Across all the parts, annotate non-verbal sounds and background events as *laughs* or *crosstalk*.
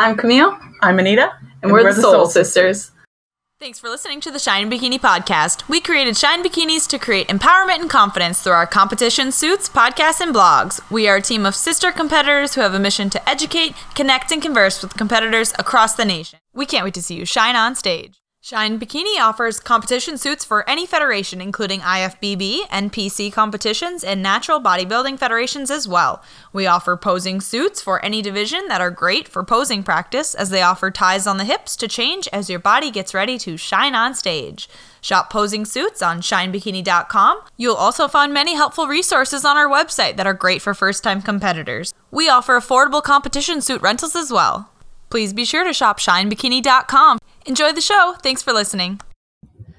I'm Camille. I'm Anita. And, we're, the Soul, Sisters. Thanks for listening to the Shine Bikini Podcast. We created Shine Bikinis to create empowerment and confidence through our competition suits, podcasts, and blogs. We are a team of sister competitors who have a mission to educate, connect, and converse with competitors across the nation. We can't wait to see you shine on stage. Shine Bikini offers competition suits for any federation, including IFBB, NPC competitions, and natural bodybuilding federations as well. We offer posing suits for any division that are great for posing practice, as they offer ties on the hips to change as your body gets ready to shine on stage. Shop posing suits on shinebikini.com. You'll also find many helpful resources on our website that are great for first time competitors. We offer affordable competition suit rentals as well. Please be sure to shop shinebikini.com. Enjoy the show. Thanks for listening.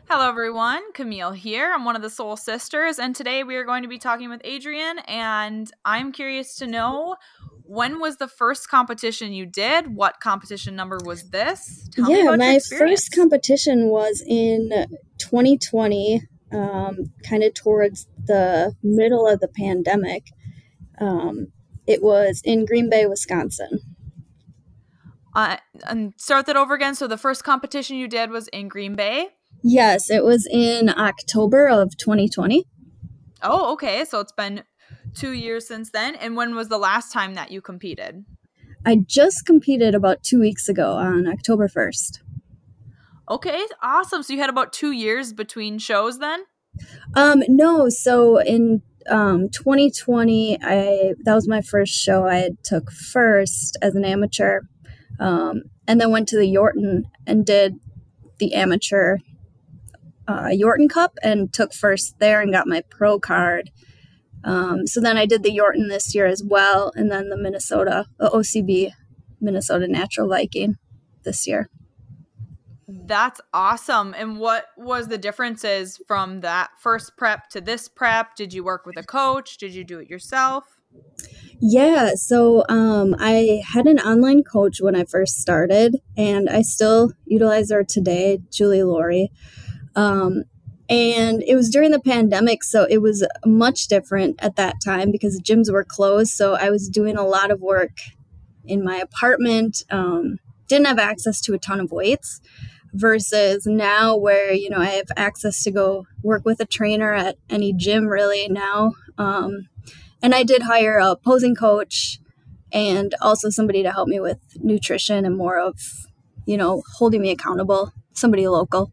Hello, everyone. Camille here. I'm one of the Soul Sisters, and today we are going to be talking with Adrienne. And I'm curious to know when was the first competition you did? What competition number was this? Tell yeah, my first competition was in 2020, um, kind of towards the middle of the pandemic. Um, it was in Green Bay, Wisconsin. Uh, and start that over again. So the first competition you did was in Green Bay. Yes, it was in October of 2020. Oh, okay. So it's been two years since then. And when was the last time that you competed? I just competed about two weeks ago on October 1st. Okay, awesome. So you had about two years between shows then? Um, no. So in um 2020, I that was my first show I took first as an amateur um, and then went to the Yorton and did the amateur uh, Yorton Cup and took first there and got my pro card. Um, so then I did the Yorton this year as well, and then the Minnesota, the OCB Minnesota Natural Viking this year. That's awesome. And what was the differences from that first prep to this prep? Did you work with a coach? Did you do it yourself? Yeah, so um, I had an online coach when I first started, and I still utilize her today, Julie Laurie. Um, and it was during the pandemic, so it was much different at that time because gyms were closed. So I was doing a lot of work in my apartment, um, didn't have access to a ton of weights versus now where you know i have access to go work with a trainer at any gym really now um, and I did hire a posing coach and also somebody to help me with nutrition and more of, you know, holding me accountable, somebody local.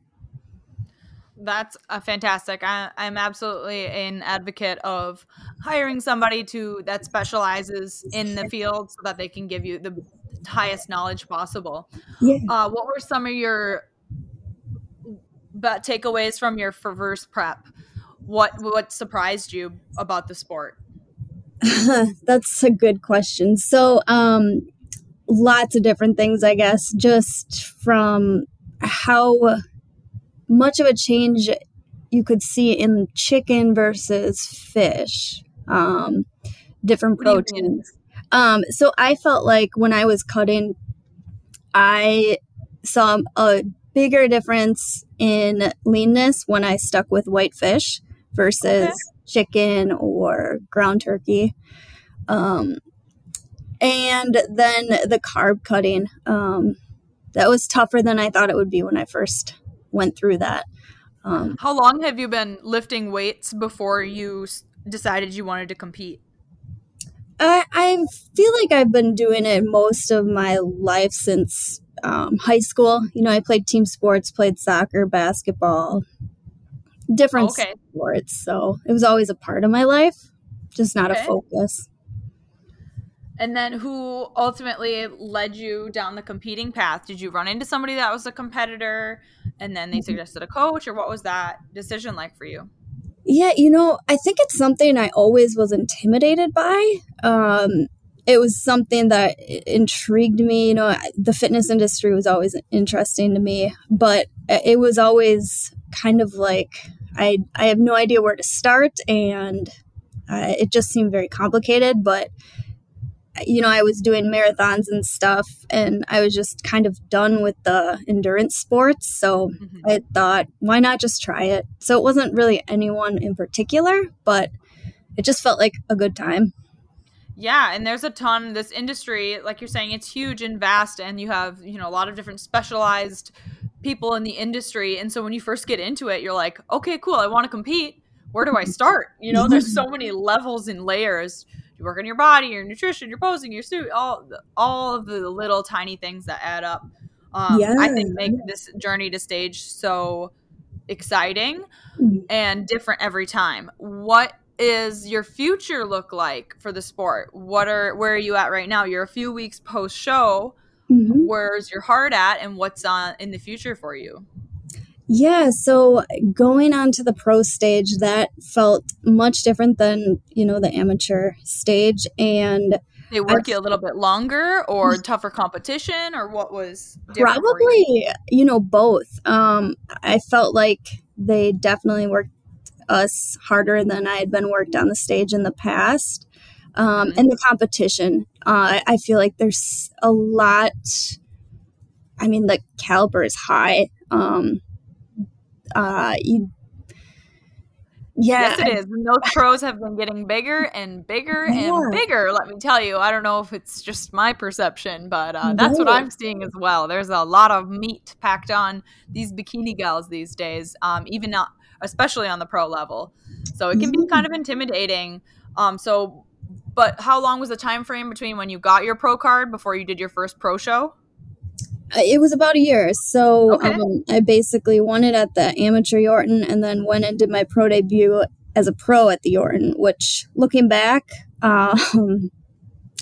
That's a fantastic. I, am absolutely an advocate of hiring somebody to that specializes in the field so that they can give you the highest knowledge possible. Yeah. Uh, what were some of your but takeaways from your first prep? What what surprised you about the sport? *laughs* That's a good question. So, um, lots of different things, I guess, just from how much of a change you could see in chicken versus fish, um, different proteins. Um, so I felt like when I was cutting, I saw a bigger difference in leanness when I stuck with white fish versus okay chicken or ground turkey. Um, and then the carb cutting. Um, that was tougher than I thought it would be when I first went through that. Um, How long have you been lifting weights before you decided you wanted to compete? I, I feel like I've been doing it most of my life since um, high school. You know, I played team sports, played soccer, basketball, different okay. sports. So it was always a part of my life, just not okay. a focus. And then who ultimately led you down the competing path? Did you run into somebody that was a competitor and then they mm-hmm. suggested a coach or what was that decision like for you? Yeah, you know, I think it's something I always was intimidated by. Um, it was something that intrigued me. You know, the fitness industry was always interesting to me, but it was always kind of like I I have no idea where to start, and uh, it just seemed very complicated. But you know, I was doing marathons and stuff, and I was just kind of done with the endurance sports. So mm-hmm. I thought, why not just try it? So it wasn't really anyone in particular, but it just felt like a good time. Yeah, and there's a ton. This industry, like you're saying, it's huge and vast, and you have you know a lot of different specialized people in the industry. And so when you first get into it, you're like, okay, cool, I want to compete. Where do I *laughs* start? You know, there's so many *laughs* levels and layers. You work on your body, your nutrition, your posing, your suit, all all of the little tiny things that add up. Um, Yeah. I think make this journey to stage so exciting Mhm. and different every time. What is your future look like for the sport? What are where are you at right now? You're a few weeks post show. Mhm. Where's your heart at, and what's on in the future for you? Yeah, so going on to the pro stage, that felt much different than, you know, the amateur stage. And They work you a little bit longer, or tougher competition, or what was different for you? probably, you know, both. Um, I felt like they definitely worked us harder than I had been worked on the stage in the past. Um, Mhm. And the competition, uh, I feel like there's a lot. I mean, the caliber is high. Um, uh, you, yeah, Yes, it is. And those pros have been getting bigger and bigger Yeah. and bigger. Let me tell you. I don't know if it's just my perception, but uh, that's what I'm seeing as well. There's a lot of meat packed on these bikini gals these days, um, even not, especially on the pro level. So it can be Mhm. kind of intimidating. Um, so, but how long was the time frame between when you got your pro card before you did your first pro show? Uh, It was about a year. So Okay. um, I basically won it at the amateur Yorton and then went and did my pro debut as a pro at the Yorton, which looking back, *laughs* um,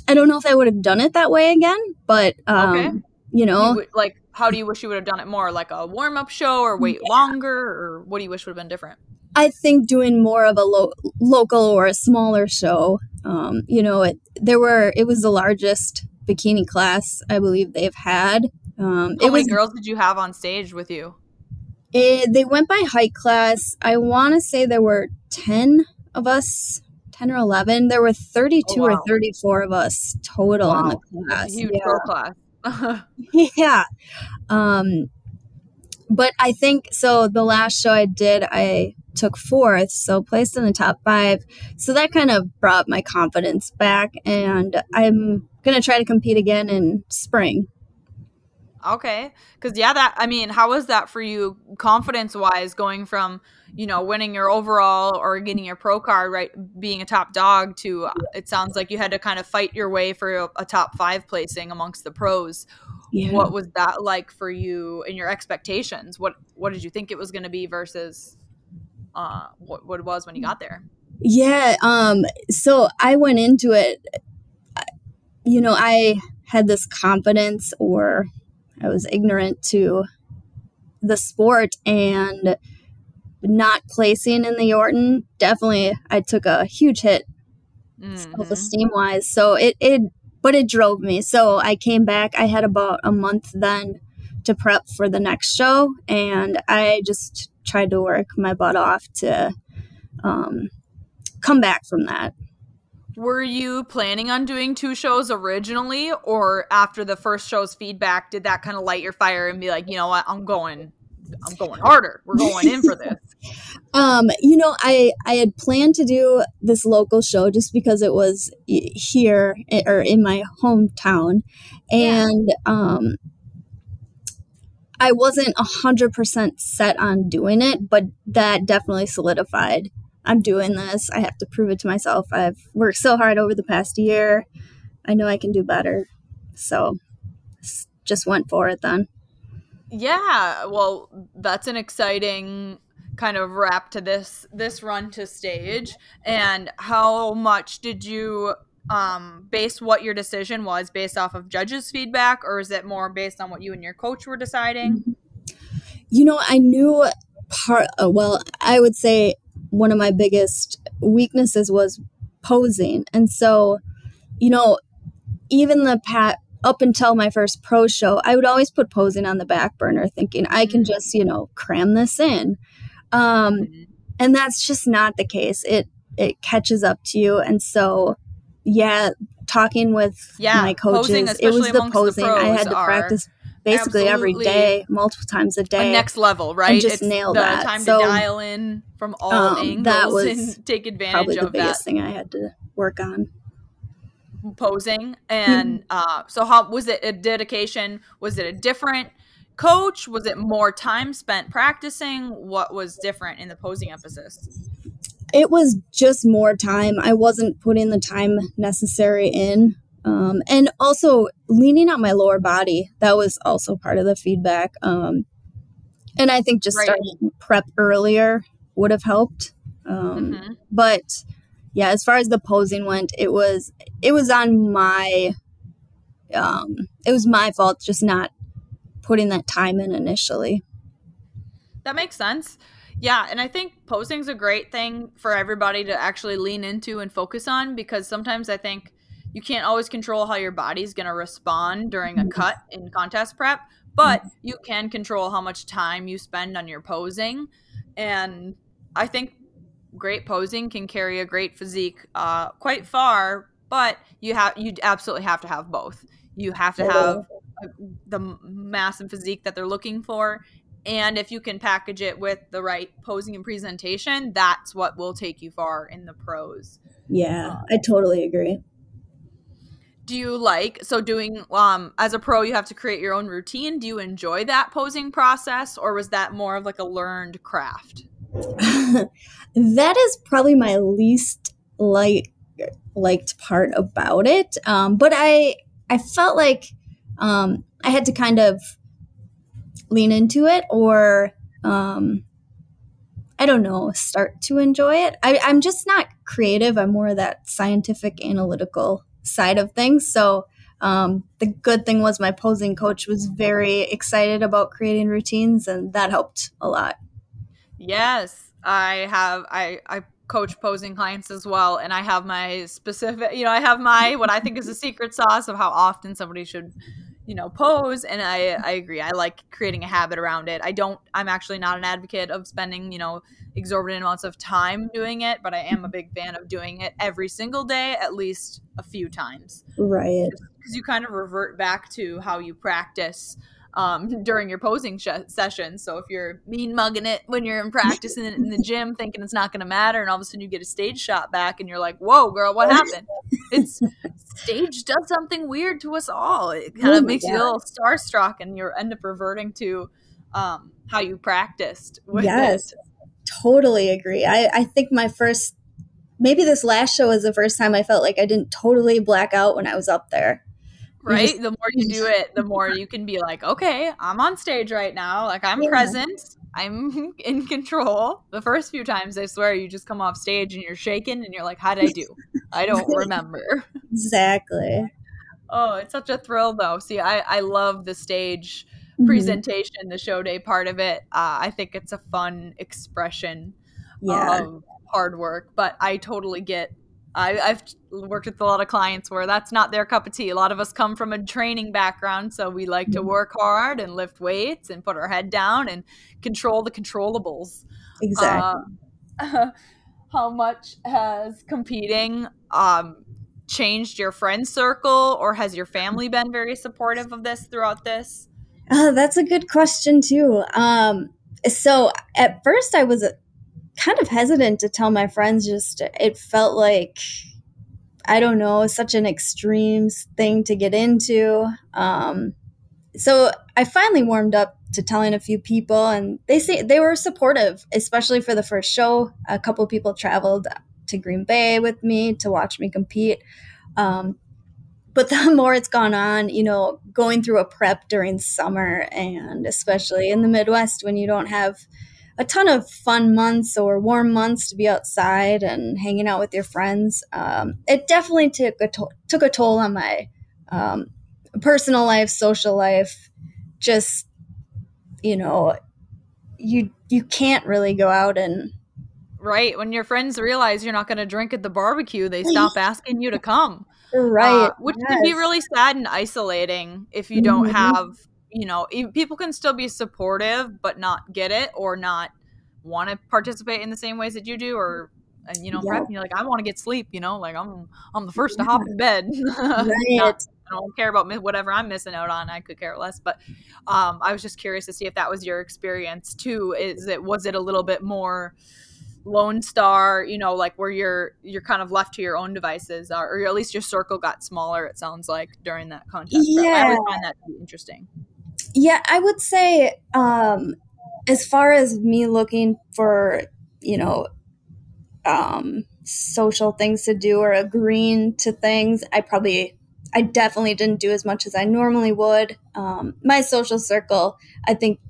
I don't know if I would have done it that way again, but, um, Okay. you know, You would- like, how do you wish you would have done it more? Like a warm up show, or wait longer, or what do you wish would have been different? I think doing more of a lo- local or a smaller show, um, you know, it, there were, it was the largest bikini class I believe they've had. Um, How it many was girls did you have on stage with you? It, they went by height class. I want to say there were 10 of us, 10 or 11. There were 32 Oh, or 34 of us total in the class. huge yeah. class. *laughs* yeah. Um, but I think so. The last show I did, I took fourth, so placed in the top five. So that kind of brought my confidence back, and I'm gonna try to compete again in spring. okay. Because, yeah, that, I mean, how was that for you confidence wise going from, you know, winning your overall or getting your pro card, right? Being a top dog to it sounds like you had to kind of fight your way for a, a top five placing amongst the pros. Yeah. What was that like for you and your expectations? What, what did you think it was going to be versus uh, what, what it was when you got there? Yeah. Um. So I went into it. You know, I had this confidence, or I was ignorant to the sport, and not placing in the Yorton definitely. I took a huge hit Mhm. self esteem wise. So it it, but it drove me. So I came back. I had about a month then to prep for the next show, and I just tried to work my butt off to um, come back from that. Were you planning on doing two shows originally, or after the first show's feedback, did that kind of light your fire and be like, you know what, I'm going, I'm going harder. We're going in for *laughs* this. Um, you know, I I had planned to do this local show just because it was here or in my hometown, Yeah. and um, I wasn't a hundred percent set on doing it, but that definitely solidified. I'm doing this. I have to prove it to myself. I've worked so hard over the past year. I know I can do better. So, just went for it then. Yeah, well, that's an exciting kind of wrap to this this run to stage. And how much did you um base what your decision was based off of judges' feedback, or is it more based on what you and your coach were deciding? You know, I knew part, uh, well, I would say one of my biggest weaknesses was posing. And so, you know, even the pat up until my first pro show, I would always put posing on the back burner thinking I can Mhm. just, you know, cram this in. Um, Mhm. and that's just not the case. It it catches up to you and so yeah, talking with Yeah, my posing, coaches, it was the amongst the posing. I had to practice basically every day, multiple times a a day. next level, right? just nail the that. time So, to dial in from all um, angles that was and *laughs* take advantage Probably the of that. biggest thing I had to work on. posing and uh, so how was it a dedication was it a different coach was it more time spent practicing what was different in the posing emphasis it was just more time i wasn't putting the time necessary in um, and also leaning on my lower body that was also part of the feedback um, and i think just Right. starting prep earlier would have helped um, Mhm. but yeah as far as the posing went it was it was on my um it was my fault just not putting that time in initially That makes sense. Yeah, and I think posing's a great thing for everybody to actually lean into and focus on because sometimes I think you can't always control how your body's going to respond during a cut in contest prep, but you can control how much time you spend on your posing. And I think great posing can carry a great physique uh, quite far, but you have you absolutely have to have both. You have to have the m- massive physique that they're looking for and if you can package it with the right posing and presentation that's what will take you far in the pros. Yeah i totally agree. Do you like so doing um as a pro you have to create your own routine. Do you enjoy that posing process or was that more of like a learned craft? *laughs* That is probably my least like liked part about it. Um, but i i felt like um, i had to kind of lean into it or um, i don't know start to enjoy it I, i'm just not creative i'm more of that scientific analytical side of things so um, the good thing was my posing coach was very excited about creating routines and that helped a lot Yes, I have. I I coach posing clients as well, and I have my specific. You know, I have my what I think is a secret sauce of how often somebody should, you know, pose. And I I agree. I like creating a habit around it. I don't. I'm actually not an advocate of spending you know exorbitant amounts of time doing it, but I am a big fan of doing it every single day, at least a few times right because you kind of revert back to how you practice um, *laughs* during your posing sh- sessions. So if you're mean mugging it when you're in practice in, in the gym, thinking it's not going to matter, and all of a sudden you get a stage shot back, and you're like, "Whoa, girl, what happened?" It's stage does something weird to us all. It kind Oh of my makes you a little starstruck, and you end up reverting to um, how you practiced. Yes. it. totally agree. I, I think my first, maybe this last show was the first time I felt like I didn't totally black out when I was up there. Right just- the more you do it the more you can be like okay i'm on stage right now like i'm Yeah. present i'm *laughs* in control the first few times i swear you just come off stage and you're shaking and you're like how did i do i don't *laughs* remember Exactly. oh it's such a thrill though see i i love the stage Mhm. presentation the show day part of it uh, i think it's a fun expression Yeah. of hard work but i totally get I, I've worked with a lot of clients where that's not their cup of tea. A lot of us come from a training background, so we like to work hard and lift weights and put our head down and control the controllables. exactly. Uh, *laughs* how much has competing um, changed your friend circle, or has your family been very supportive of this throughout this? Uh, that's a good question too. Um, so at first I was kind of hesitant to tell my friends. Just it felt like I don't know, such an extreme thing to get into. Um, so I finally warmed up to telling a few people, and they say they were supportive, especially for the first show. A couple people traveled to Green Bay with me to watch me compete. Um, but *laughs* the more it's gone on, you know, going through a prep during summer and especially in the Midwest when you don't have a ton of fun months or warm months to be outside and hanging out with your friends, um, it definitely took a to- took a toll on my um, personal life, social life. Just you know, you you can't really go out and Right when your friends realize you're not going to drink at the barbecue, they *laughs* stop asking you to come. right, Uh, which can be really sad and isolating if you don't Mhm. have you know people can still be supportive but not get it or not want to participate in the same ways that you do or and you know Yeah. you're like i want to get sleep you know like i'm i'm the first to hop in bed *laughs* right. Not- i don't care about whatever i'm missing out on i could care less but um i was just curious to see if that was your experience too is it was it a little bit more lone star you know like where you're you're kind of left to your own devices or, or at least your circle got smaller it sounds like during that contest yeah. i always find that interesting yeah i would say um as far as me looking for you know um social things to do or agreeing to things i probably i definitely didn't do as much as i normally would um my social circle i think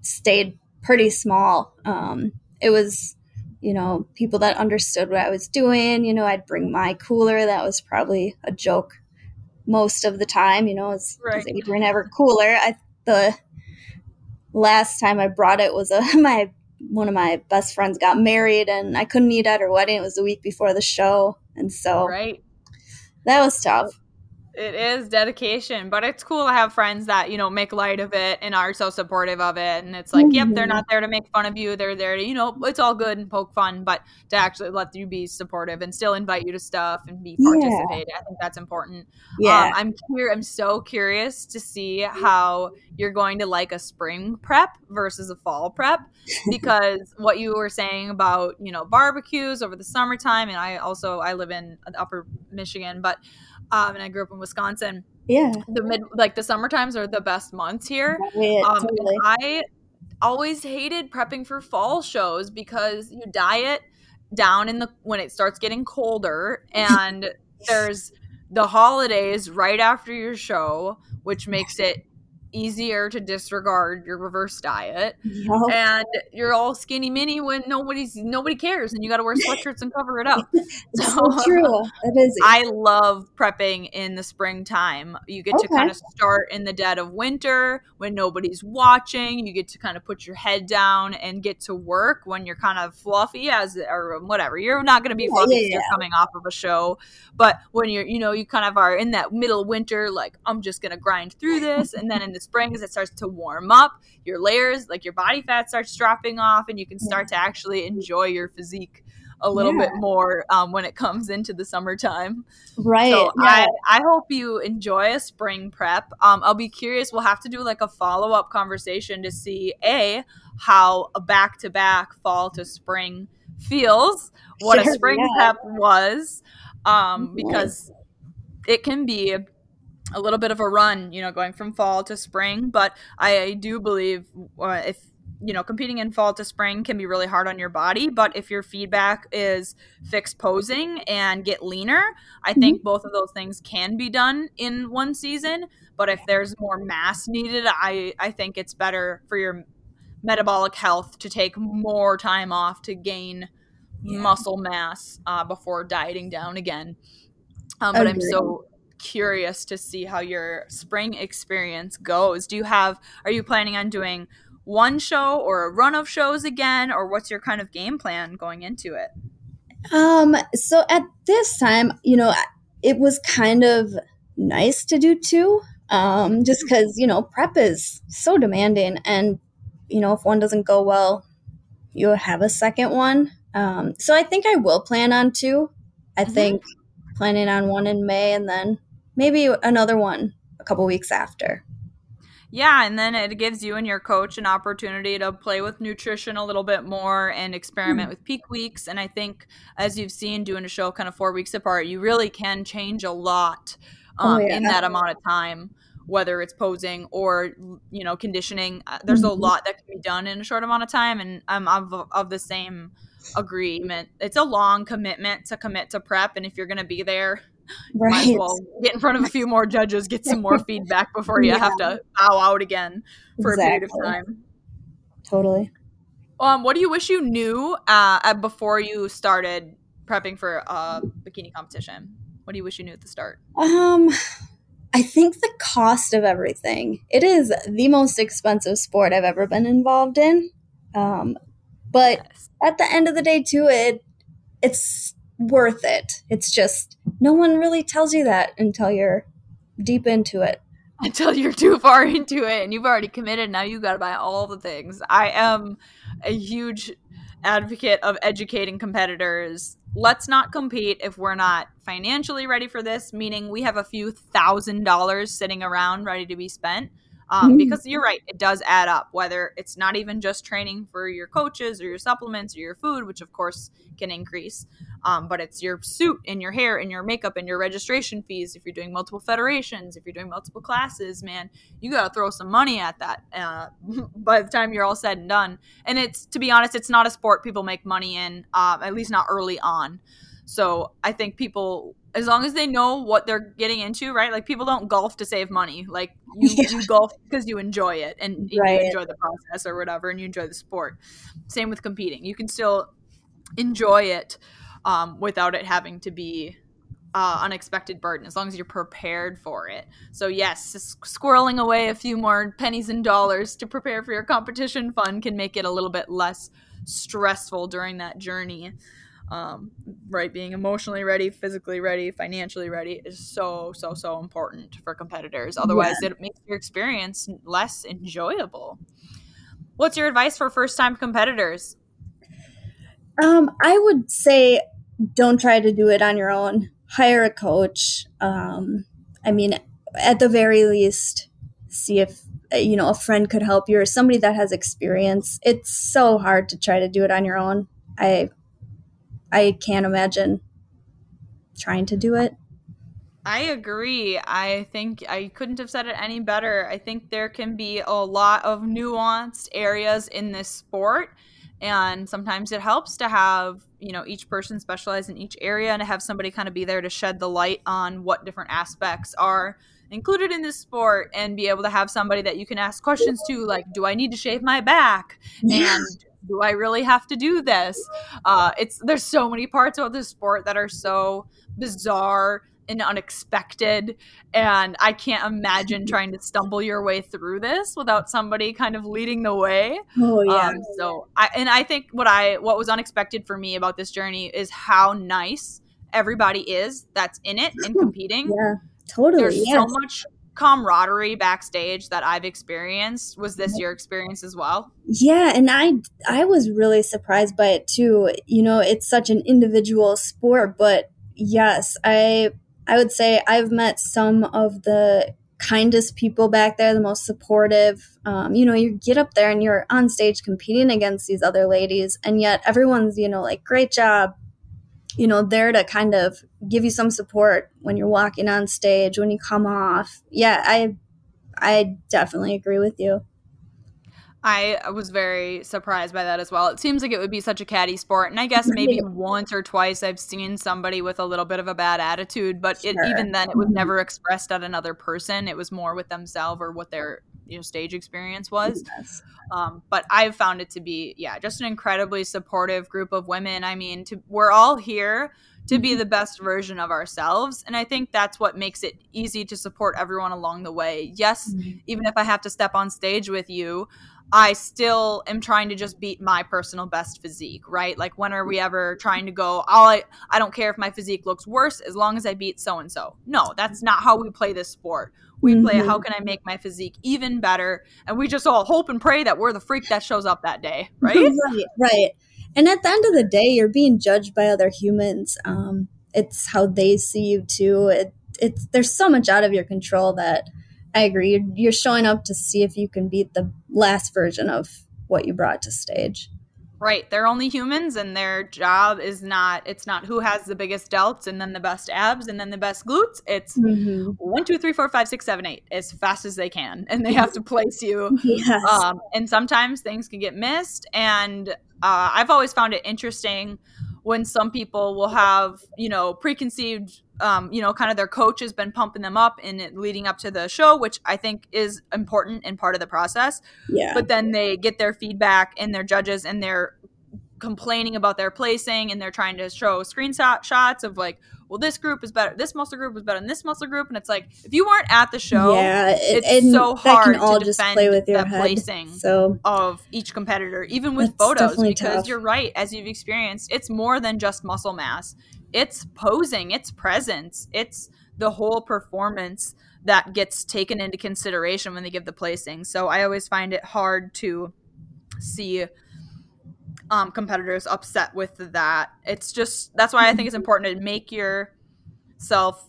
stayed pretty small um it was you know, people that understood what I was doing. You know, I'd bring my cooler. That was probably a joke most of the time. You know, as right. Adrienne ever cooler. I the last time I brought it was a *laughs* my one of my best friends got married, and I couldn't eat at her wedding. It was the week before the show, and so right. that was tough. It is dedication, but it's cool to have friends that, you know, make light of it and are so supportive of it. And it's like, mm-hmm. yep, they're mm-hmm. not there to make fun of you. They're there to, you know, it's all good and poke fun, but to actually let you be supportive and still invite you to stuff and be participate. Yeah. I think that's important. Yeah. Um, I'm here. I'm so curious to see how you're going to like a spring prep versus a fall prep *laughs* because what you were saying about, you know, barbecues over the summertime. And I also, I live in upper Michigan, but um, and I grew up in Wisconsin. Yeah, the mid like the summer times are the best months here. Um, totally. I always hated prepping for fall shows because you diet down in the when it starts getting colder and *laughs* there's the holidays right after your show which makes it easier to disregard your reverse diet. Yep. and you're all skinny mini when nobody's nobody cares and you got to wear *laughs* sweatshirts and cover it up. *laughs* So, so true. It is. I love prepping in the springtime. You get okay. to kind of start in the dead of winter when nobody's watching. You get to kind of put your head down and get to work when you're kind of fluffy as or whatever. You're not going to be fluffy yeah, yeah, you're coming off of a show but when you're you know you kind of are in that middle winter like i'm just going to grind through this and then in the the spring as it starts to warm up, your layers, like your body fat starts dropping off, and you can start to actually enjoy your physique a little yeah. bit more um, when it comes into the summertime. Right. So yeah. I, I hope you enjoy a spring prep. Um, I'll be curious. We'll have to do like a follow up conversation to see a how a back to back fall to spring feels, what sure, a spring yeah. prep was, um, because it can be a little bit of a run, you know, going from fall to spring. But I do believe uh, if you know competing in fall to spring can be really hard on your body but if your feedback is fix posing and get leaner i think mm-hmm. both of those things can be done in one season but if there's more mass needed i i think it's better for your metabolic health to take more time off to gain yeah. muscle mass uh, before dieting down again um, but i'm so curious to see how your spring experience goes. Do you have are you planning on doing one show or a run of shows again or what's your kind of game plan going into it? Um so at this time, you know, it was kind of nice to do two um just cuz you know, prep is so demanding and you know, if one doesn't go well, you'll have a second one. Um so I think I will plan on two. I mm-hmm. think planning on one in May and then maybe another one a couple weeks after. Yeah, and then it gives you and your coach an opportunity to play with nutrition a little bit more and experiment mm with peak weeks. And I think, as you've seen doing a show kind of four weeks apart, you really can change a lot oh, um, oh, yeah. in that amount of time, whether it's posing or you know conditioning. Uh, there's mm-hmm. a lot that can be done in a short amount of time, and I'm of, of the same agreement. It's a long commitment to commit to prep, and if you're going to be there right. might as well get in front of a few more judges, get some more *laughs* feedback before you yeah. have to bow out again for exactly. a period of time. Totally. Um, what do you wish you knew uh, before you started prepping for a bikini competition? What do you wish you knew at the start? Um, I think the cost of everything. It is the most expensive sport I've ever been involved in. Um, but yes. at the end of the day, too, it it's worth it. It's just no one really tells you that until you're deep into it. *laughs* Until you're too far into it and you've already committed. Now you got to buy all the things. I am a huge advocate of educating competitors. Let's not compete if we're not financially ready for this, meaning we have a few thousand dollars sitting around ready to be spent. Um, because you're right, it does add up. Whether it's not even just training for your coaches or your supplements or your food, which of course can increase, um, but it's your suit and your hair and your makeup and your registration fees. If you're doing multiple federations, if you're doing multiple classes, man, you got to throw some money at that uh, *laughs* by the time you're all said and done. And it's, to be honest, it's not a sport people make money in, uh, at least not early on. So I think people, as long as they know what they're getting into, right? Like people don't golf to save money. Like you, *laughs* yeah. you golf because you enjoy it and right. you enjoy the process or whatever, and you enjoy the sport. Same with competing. You can still enjoy it um, without it having to be uh, unexpected burden as long as you're prepared for it. So yes, squirreling away a few more pennies and dollars to prepare for your competition fund can make it a little bit less stressful during that journey um, right being emotionally ready physically ready financially ready is so so so important for competitors. Otherwise yeah. it makes your experience less enjoyable. What's your advice for first time competitors? Um, i would say don't try to do it on your own. Hire a coach. Um, i mean at the very least see if you know a friend could help you or somebody that has experience. It's so hard to try to do it on your own. I I can't imagine trying to do it. I agree. I think I couldn't have said it any better. I think there can be a lot of nuanced areas in this sport and sometimes it helps to have, you know, each person specialize in each area and to have somebody kind of be there to shed the light on what different aspects are included in this sport and be able to have somebody that you can ask questions to like do I need to shave my back? And do I really have to do this? Uh, it's there's so many parts of this sport that are so bizarre and unexpected, and I can't imagine *laughs* trying to stumble your way through this without somebody kind of leading the way. Oh yeah. Um, so I and I think what I what was unexpected for me about this journey is how nice everybody is that's in it and competing. Yeah, totally. There's yes. so much camaraderie backstage that I've experienced. Was this your experience as well? Yeah, and I I was really surprised by it too. You know, it's such an individual sport, but yes, I I would say I've met some of the kindest people back there, the most supportive. Um, you know, you get up there and you're on stage competing against these other ladies, and yet everyone's, you know, like, great job, you know, there to kind of give you some support when you're walking on stage, when you come off. Yeah, I I definitely agree with you. I was very surprised by that as well. It seems like it would be such a catty sport, and I guess *laughs* maybe once or twice I've seen somebody with a little bit of a bad attitude, but sure. it, even then, it was never expressed at another person. It was more with themselves or what their you know stage experience was. Yes. Um, but I've found it to be yeah, just an incredibly supportive group of women. I mean, to, we're all here to be mm-hmm. the best version of ourselves. And I think that's what makes it easy to support everyone along the way. Yes, mm-hmm. even if I have to step on stage with you, I still am trying to just beat my personal best physique, right? Like when are we ever trying to go, all I I don't care if my physique looks worse as long as I beat so and so. No, that's not how we play this sport. We mm-hmm. play how can I make my physique even better and we just all hope and pray that we're the freak that shows up that day, *laughs* right? right, right. And at the end of the day, you're being judged by other humans. Um, it's how they see you too. It, it's there's so much out of your control that I agree. You're, you're showing up to see if you can beat the last version of what you brought to stage. Right. They're only humans and their job is not it's not who has the biggest delts and then the best abs and then the best glutes. It's mm-hmm. one, two, three, four, five, six, seven, eight as fast as they can. And they have to place you. Yes. Um, and sometimes things can get missed. And uh, I've always found it interesting when some people will have, you know, preconceived um, you know, kind of their coach has been pumping them up in it leading up to the show, which I think is important and part of the process. Yeah. But then they get their feedback and their judges and they're complaining about their placing and they're trying to show screenshot shots of like, well, this group is better. This muscle group is better than this muscle group, and it's like if you weren't at the show, yeah, it, it's so hard to defend with the head, placing so. of each competitor, even with photos, because tough. you're right, as you've experienced, it's more than just muscle mass it's posing, it's presence, it's the whole performance that gets taken into consideration when they give the placing. So I always find it hard to see um, competitors upset with that. It's just that's why I think it's important to make yourself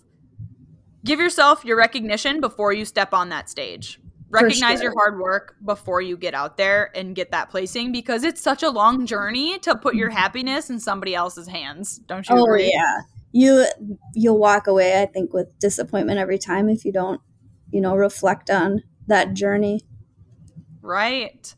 give yourself your recognition before you step on that stage. Recognize sure. your hard work before you get out there and get that placing because it's such a long journey to put your happiness in somebody else's hands. Don't you oh agree? yeah you you'll walk away i think with disappointment every time if you don't you know reflect on that journey Right.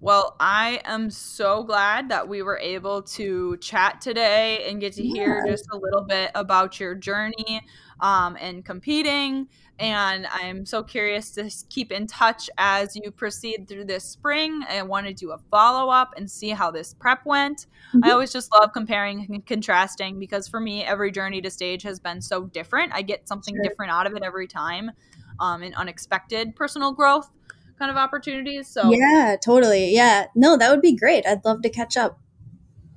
Well, I am so glad that we were able to chat today and get to hear Yeah. just a little bit about your journey um, and competing. And I'm so curious to keep in touch as you proceed through this spring. I want to do a follow up and see how this prep went. I Mhm. always just love comparing and contrasting because for me, every journey to stage has been so different. I get something Sure. different out of it every time um, and unexpected personal growth kind of opportunities. So yeah totally yeah no that would be great i'd love to catch up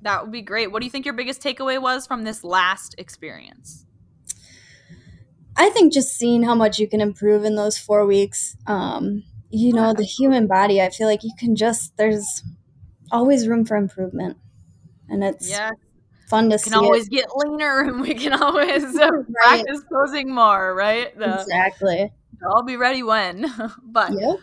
that would be great. What do you think your biggest takeaway was from this last experience? I think just seeing how much you can improve in those four weeks um you know the human body i feel like you can just there's always room for improvement and it's Yeah, fun to see. we see can always it. get leaner and we can always uh, *laughs* Right. *laughs* practice posing more, right? The, exactly I'll be ready when. *laughs* but yep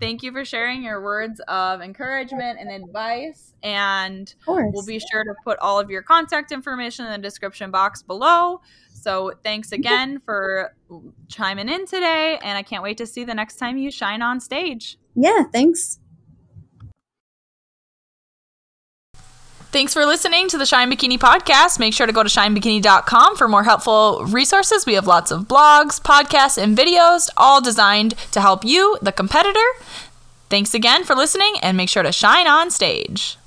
thank you for sharing your words of encouragement and advice. And we'll be sure to put all of your contact information in the description box below. So thanks again for chiming in today. And I can't wait to see the next time you shine on stage. yeah thanks Thanks for listening to the Shine Bikini podcast. Make sure to go to shinebikini.com for more helpful resources. We have lots of blogs, podcasts, and videos, all designed to help you, the competitor. Thanks again for listening, and make sure to shine on stage.